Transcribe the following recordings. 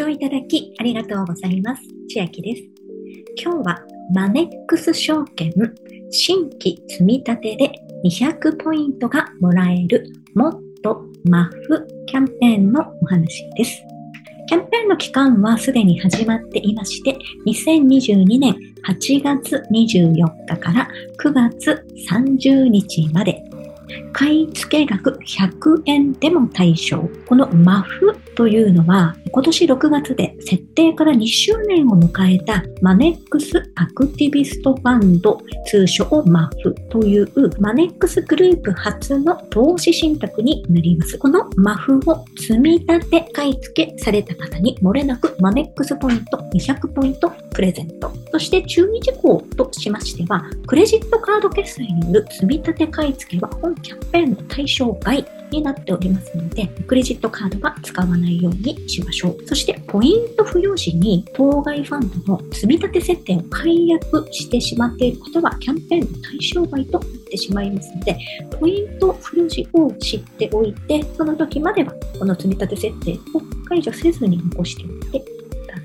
聴いただきありがとうございます。千秋です。今日はマネックス証券新規積み立てで200ポイントがもらえるもっとマフキャンペーンのお話です。キャンペーンの期間はすでに始まっていまして、2022年8月24日から9月30日まで買い付け額100円でも対象。このマフというのは、今年6月で設定から2周年を迎えたマネックスアクティビストファンド、通称マフというマネックスグループ初の投資信託になります。このマフを積み立て買い付けされた方に漏れなくマネックスポイント200ポイントプレゼント。そして注意事項としましては、クレジットカード決済による積み立て買い付けは本キャンペーンの対象外になっておりますので、クレジットカードは使わないようにしましょう。そして、ポイント付与時に当該ファンドの積み立て設定を解約してしまっていることは、キャンペーンの対象外となってしまいますので、ポイント付与時を知っておいて、その時まではこの積み立て設定を解除せずに残しておいて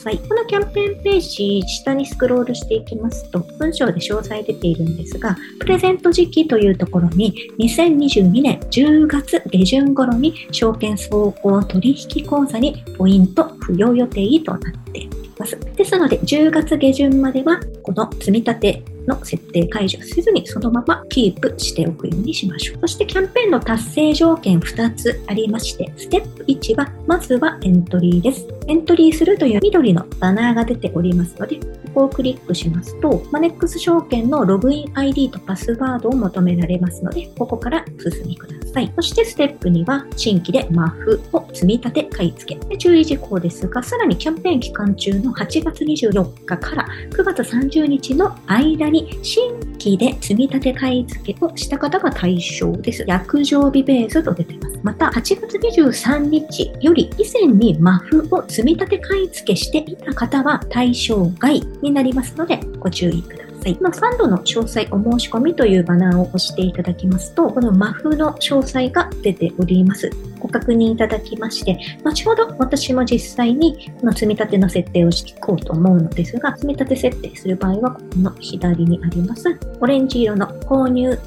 さい。このキャンペーンページ、下にスクロールしていきますと、文章で詳細出ているんですが、プレゼント時期というところに、2022年10月下旬頃に証券総合取引口座にポイント付与予定となっています。ですので、10月下旬までは、この積立の設定解除せずにそのままキープしておくようにしましょう。そしてキャンペーンの達成条件2つありまして、ステップ1は、まずはエントリーです。エントリーするという緑のバナーが出ておりますので、ここをクリックしますと、マネックス証券のログイン ID とパスワードを求められますので、ここから進みください。そしてステップ2は、新規でマフを積み立て買い付け。注意事項ですが、さらにキャンペーン期間中の8月24日から9月30日の間に新規で積み立て買い付けをした方が対象です。約定日ベースと出ています。また、8月23日より以前にマフを積み立て買い付けしていた方は対象外になりますので、ご注意ください。さい。まあ、ファンドの詳細お申し込みというバナーを押していただきますと、このマフの詳細が出ております。ご確認いただきまして、後ほど私も実際にこの積み立ての設定をしていこうと思うのですが、積み立て設定する場合は、ここの左にあります、オレンジ色の購入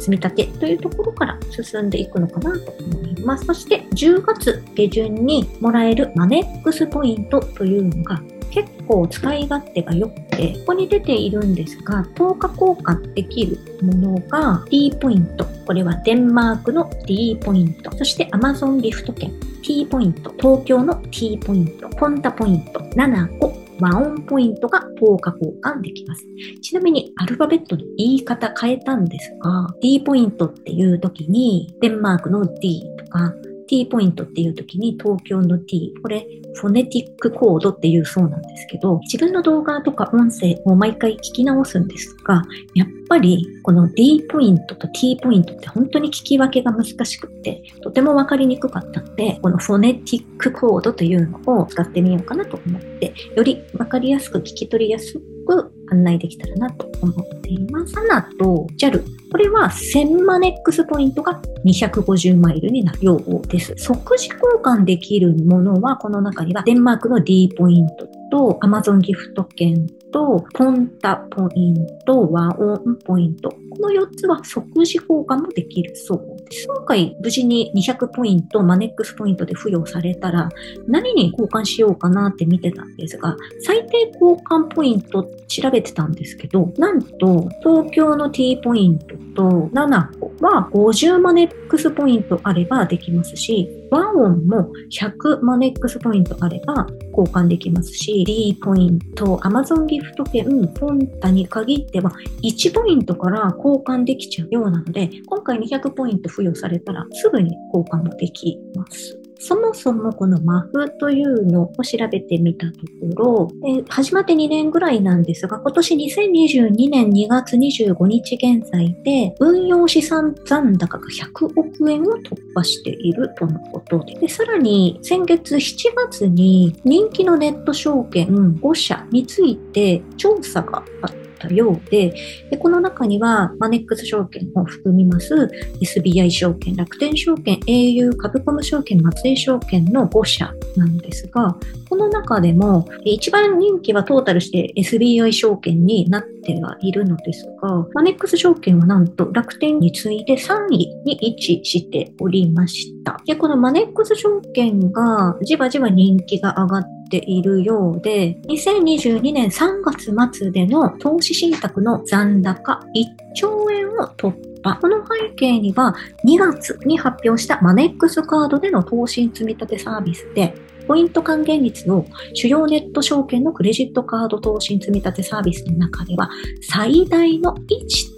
積み立てというところから進んでいくのかなと思います。そして10月下旬にもらえるマネックスポイントというのが結構使い勝手が良くて、ここに出ているんですが、10日交換できるものが D ポイント。これはデンマークの D ポイント。そして Amazon ギフト券 T ポイント。東京の T ポイント。ポンタポイント。7個。和音ポイントが10日交換できます。ちなみにアルファベットの言い方変えたんですが、D ポイントっていう時にデンマークの D とか、T ポイントっていう時に東京の T、これフォネティックコードっていうそうなんですけど、自分の動画とか音声を毎回聞き直すんですが、やっぱりこの D ポイントと T ポイントって本当に聞き分けが難しくって、とてもわかりにくかったので、このフォネティックコードというのを使ってみようかなと思って、よりわかりやすく聞き取りやすく案内できたらなと思っています。ANA と JAL。これは1000マネックスポイントが250マイルになるようです。即時交換できるものはこの中にはデンマークの D ポイントと Amazon ギフト券とポンタポイント、和音ポイント。この4つは即時交換もできるそう今回無事に200ポイント、マネックスポイントで付与されたら何に交換しようかなって見てたんですが、最低交換ポイント調べてたんですけど、なんと東京の T ポイントと7個は50マネックスポイントあればできますし、ワンオンも100マネックスポイントあれば交換できますし、D ポイント、Amazon ギフト券、ポンタに限っては1ポイントから交換できちゃうようなので、今回200ポイント付与されたらすぐに交換もできます。そもそもこのマフというのを調べてみたところ、え始まって2年ぐらいなんですが、今年2022年2月25日現在で、運用資産残高が100億円を突破しているとのことで、でさらに先月7月に人気のネット証券5社について調査があって、ったようで、でこの中にはマネックス証券を含みます SBI 証券、楽天証券、au 株コム証券、松江証券の5社なんですが、この中でも一番人気はトータルして SBI 証券になってはいるのですが、マネックス証券はなんと楽天に次いで3位に位置しておりました。で、このマネックス証券がじわじわ人気が上がってているようで、2022年3月末での投資信託の残高1兆円を突破。この背景には2月に発表したマネックスカードでの投資積立サービスでポイント還元率の主要ネット証券のクレジットカード投資積立サービスの中では最大の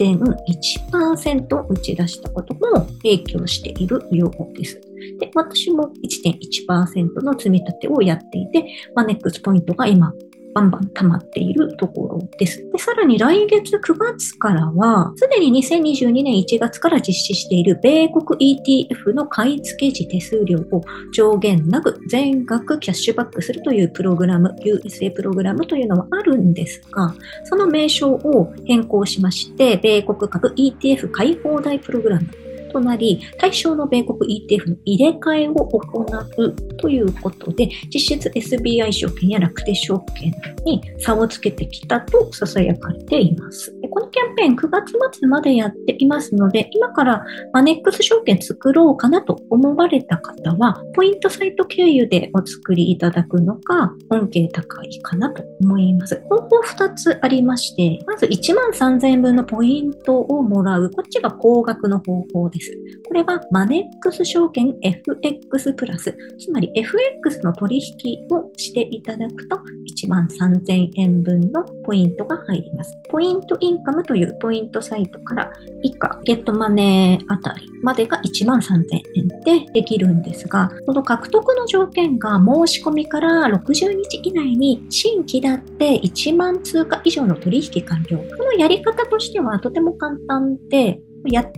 1.1%を打ち出したことも影響しているようです。で、私も1.1%の積み立てをやっていて、マネックスポイントが今バンバン溜まっているところです。でさらに来月9月からは、すでに2022年1月から実施している米国 ETF の買い付け時手数料を上限なく全額キャッシュバックするというプログラム、USA プログラムというのはあるんですが、その名称を変更しまして、米国株 ETF 買い放題プログラムとなり、対象の米国 ETF の入れ替えを行うということで、実質 SBI 証券や楽天証券に差をつけてきたと囁かれています。このキャンペーン9月末までやっていますので、今からマネックス証券作ろうかなと思われた方は、ポイントサイト経由でお作りいただくのが恩恵高いかなと思います。方法2つありまして、まず1万3000円分のポイントをもらう。こっちが高額の方法です。。これはマネックス証券 FX プラス、つまり FX の取引をしていただくと1万3000円分のポイントが入ります。ポイントインカムというポイントサイトから以下、ゲットマネーあたりまでが1万3000円でできるんですが、この獲得の条件が申し込みから60日以内に新規だって1万通貨以上の取引完了。このやり方としてはとても簡単で、やっ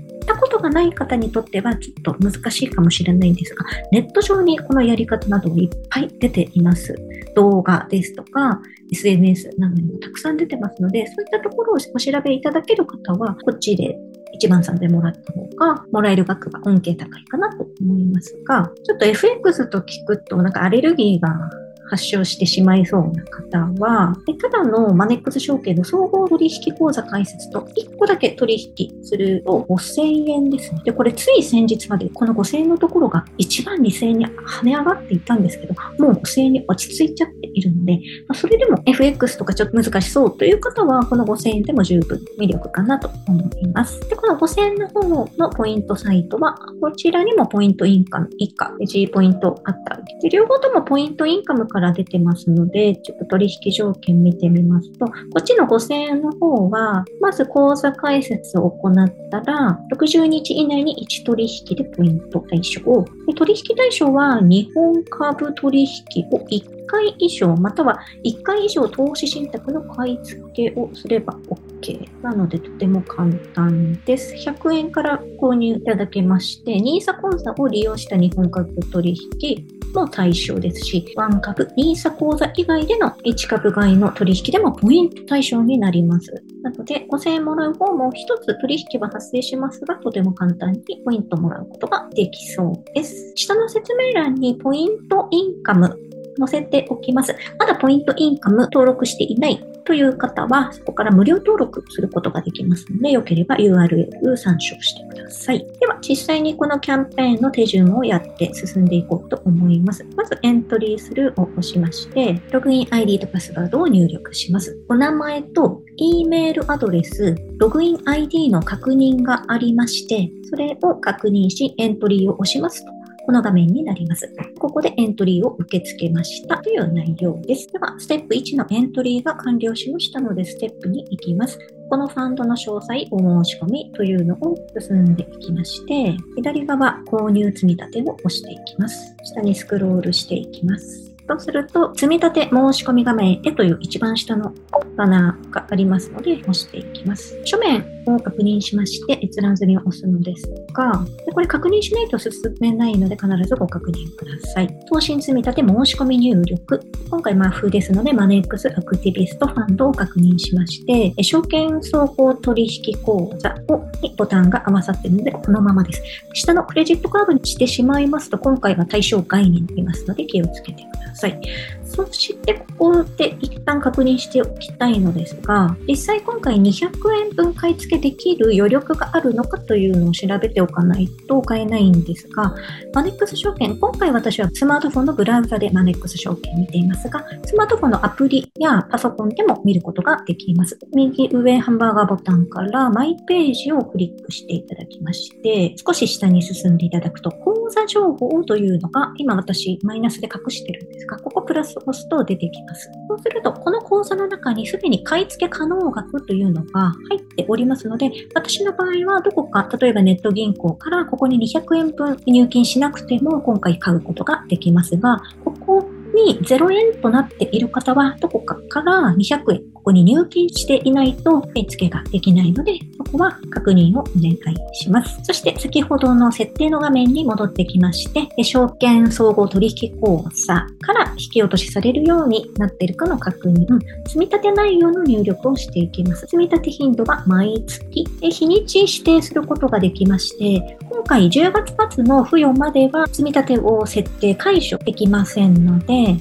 ことがない方にとってはちょっと難しいかもしれないんですが、ネット上にこのやり方などいっぱい出ています。動画ですとか、SNS などにもたくさん出てますので、そういったところをお調べいただける方は、こっちで1番さんでもらった方が、もらえる額が恩恵高いかなと思いますが、ちょっと FX と聞くと、なんかアレルギーが発症してしまいそうな方は、ただのマネックス証券の総合取引口座開設と1個だけ取引すると5000円ですね。で、これつい先日までこの5000円のところが1万2000円に跳ね上がっていたんですけど、もう5000円に落ち着いちゃっているので、まあ、それでも FX とかちょっと難しそうという方は、この5000円でも十分魅力かなと思います。で、この5000円の方のポイントサイトは、こちらにもポイントインカム以下、G ポイントあったり、で両方ともポイントインカムから出てますので、ちょっと取引条件見てみますと、こっちの5000円の方は、まず口座開設を行ったら、60日以内に1取引でポイント対象を、取引対象は日本株取引を1回以上、または1回以上投資信託の買い付けをすれば OK。なのでとても簡単です。100円から購入いただけまして、NISA 口座を利用した日本株取引、も対象ですし、ワン株、ニーサ口座以外での1株買いの取引でもポイント対象になります。なので、5000円もらう方も一つ取引は発生しますが、とても簡単にポイントもらうことができそうです。下の説明欄にポイントインカム載せておきます。まだポイントインカム登録していないという方は、そこから無料登録することができますので、よければ URL 参照してください。では、実際にこのキャンペーンの手順をやって進んでいこうと思います。まず、エントリーするを押しまして、ログイン ID とパスワードを入力します。お名前と E メールアドレス、ログイン ID の確認がありまして、それを確認し、エントリーを押しますとこの画面になります。ここでエントリーを受け付けましたという内容です。では、ステップ1のエントリーが完了しましたので、ステップに行きます。このファンドの詳細、お申し込みというのを進んでいきまして、左側、購入積立を押していきます。下にスクロールしていきます。とすると、積立申し込み画面へという一番下のバナーがありますので、押していきます。書面を確認しまして、閲覧済みを押すのですが、でこれ確認しないと進めないので必ずご確認ください。投資積立申し込み入力。今回マフですので、マネックスアクティビストファンドを確認しまして、証券総合取引口座をにボタンが合わさっているので、このままです。下のクレジットカードにしてしまいますと、今回は対象外になりますので、気をつけてください。そして、ここで一旦確認しておきたいのですが、実際今回200円分買い付けできる余力があるのかというのを調べておかないと買えないんですが、マネックス証券、今回私はスマートフォンのブラウザでマネックス証券見ていますが、スマートフォンのアプリやパソコンでも見ることができます。右上ハンバーガーボタンからマイページをクリックしていただきまして、少し下に進んでいただくと、口座情報というのが、今私マイナスで隠してるんですが、ここプラス押すと出てきます。そうすると、この口座の中にすでに買い付け可能額というのが入っておりますので、私の場合はどこか、例えばネット銀行からここに200円分入金しなくても今回買うことができますが、ここに0円となっている方はどこかから200円ここに入金していないと買い付けができないので、こは確認をお願いします。そして先ほどの設定の画面に戻ってきまして、証券総合取引口座から引き落としされるようになっているかの確認、積み立て内容の入力をしていきます。積み立て頻度は毎月、日にち指定することができまして、今回10月末の付与までは積み立てを設定解除できませんので、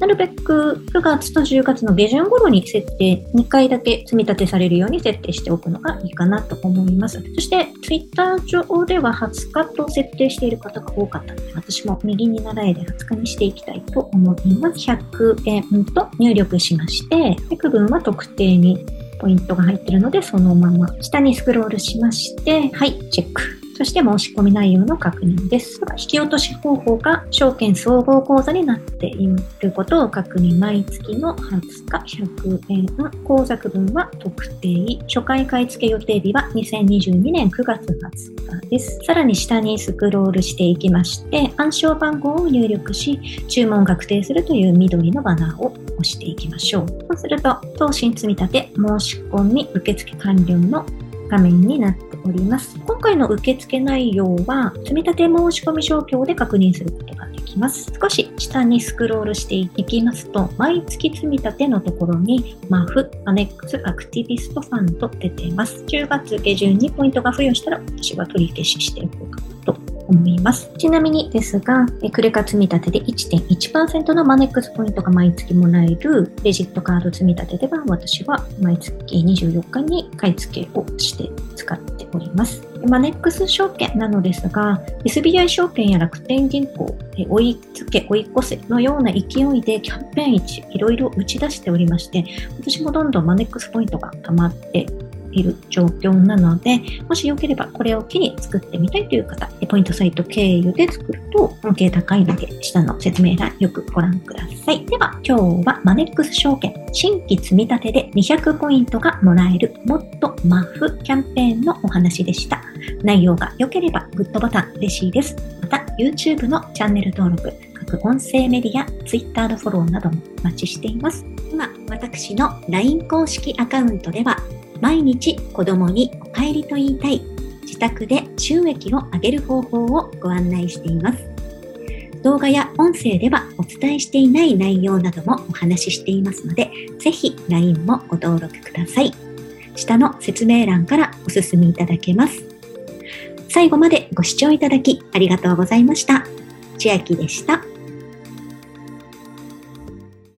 なるべく9月と10月の下旬頃に設定、2回だけ積み立てされるように設定しておくのがいいかなと思います。そして、Twitter 上では20日と設定している方が多かったので、私も右に習いで20日にしていきたいと思います。100円と入力しまして、区分は特定にポイントが入っているので、そのまま下にスクロールしまして、はい、チェック。そして申し込み内容の確認です。引き落とし方法が証券総合口座になっていることを確認。毎月の20日100円。口座区分は特定。初回買付予定日は2022年9月20日です。さらに下にスクロールしていきまして、暗証番号を入力し、注文確定するという緑のバナーを押していきましょう。そうすると、投資積立申し込み受付完了の画面になっております。今回の受付内容は、積立申し込み状況で確認することができます。少し下にスクロールしていきますと、毎月積立のところに、マフ、アネックス、アクティビストファンド出ています。10月下旬にポイントが付与したら、私は取り消ししておこうかな思います。ちなみにですが、クレカ積み立てで1.1%のマネックスポイントが毎月もらえるクレジットカード積み立てでは、私は毎月24日に買い付けをして使っております。マネックス証券なのですが、SBI 証券や楽天銀行、追いつけ、追い越せのような勢いでキャンペーン1いろいろ打ち出しておりまして、私もどんどんマネックスポイントが溜まっている状況なので、もしよければこれを機に作ってみたいという方、ポイントサイト経由で作ると恩恵高いので、下の説明欄よくご覧ください。では、今日はマネックス証券新規積み立てで200ポイントがもらえるもっとマフキャンペーンのお話でした。内容が良ければグッドボタン嬉しいです。また、YouTube のチャンネル登録、各音声メディア、Twitter のフォローなどもお待ちしています。今、私の LINE 公式アカウントでは、毎日子供にお帰りと言いたい自宅で収益を上げる方法をご案内しています。動画や音声ではお伝えしていない内容などもお話ししていますので、ぜひ LINE もご登録ください。下の説明欄からお進みいただけます。最後までご視聴いただきありがとうございました。千秋でした。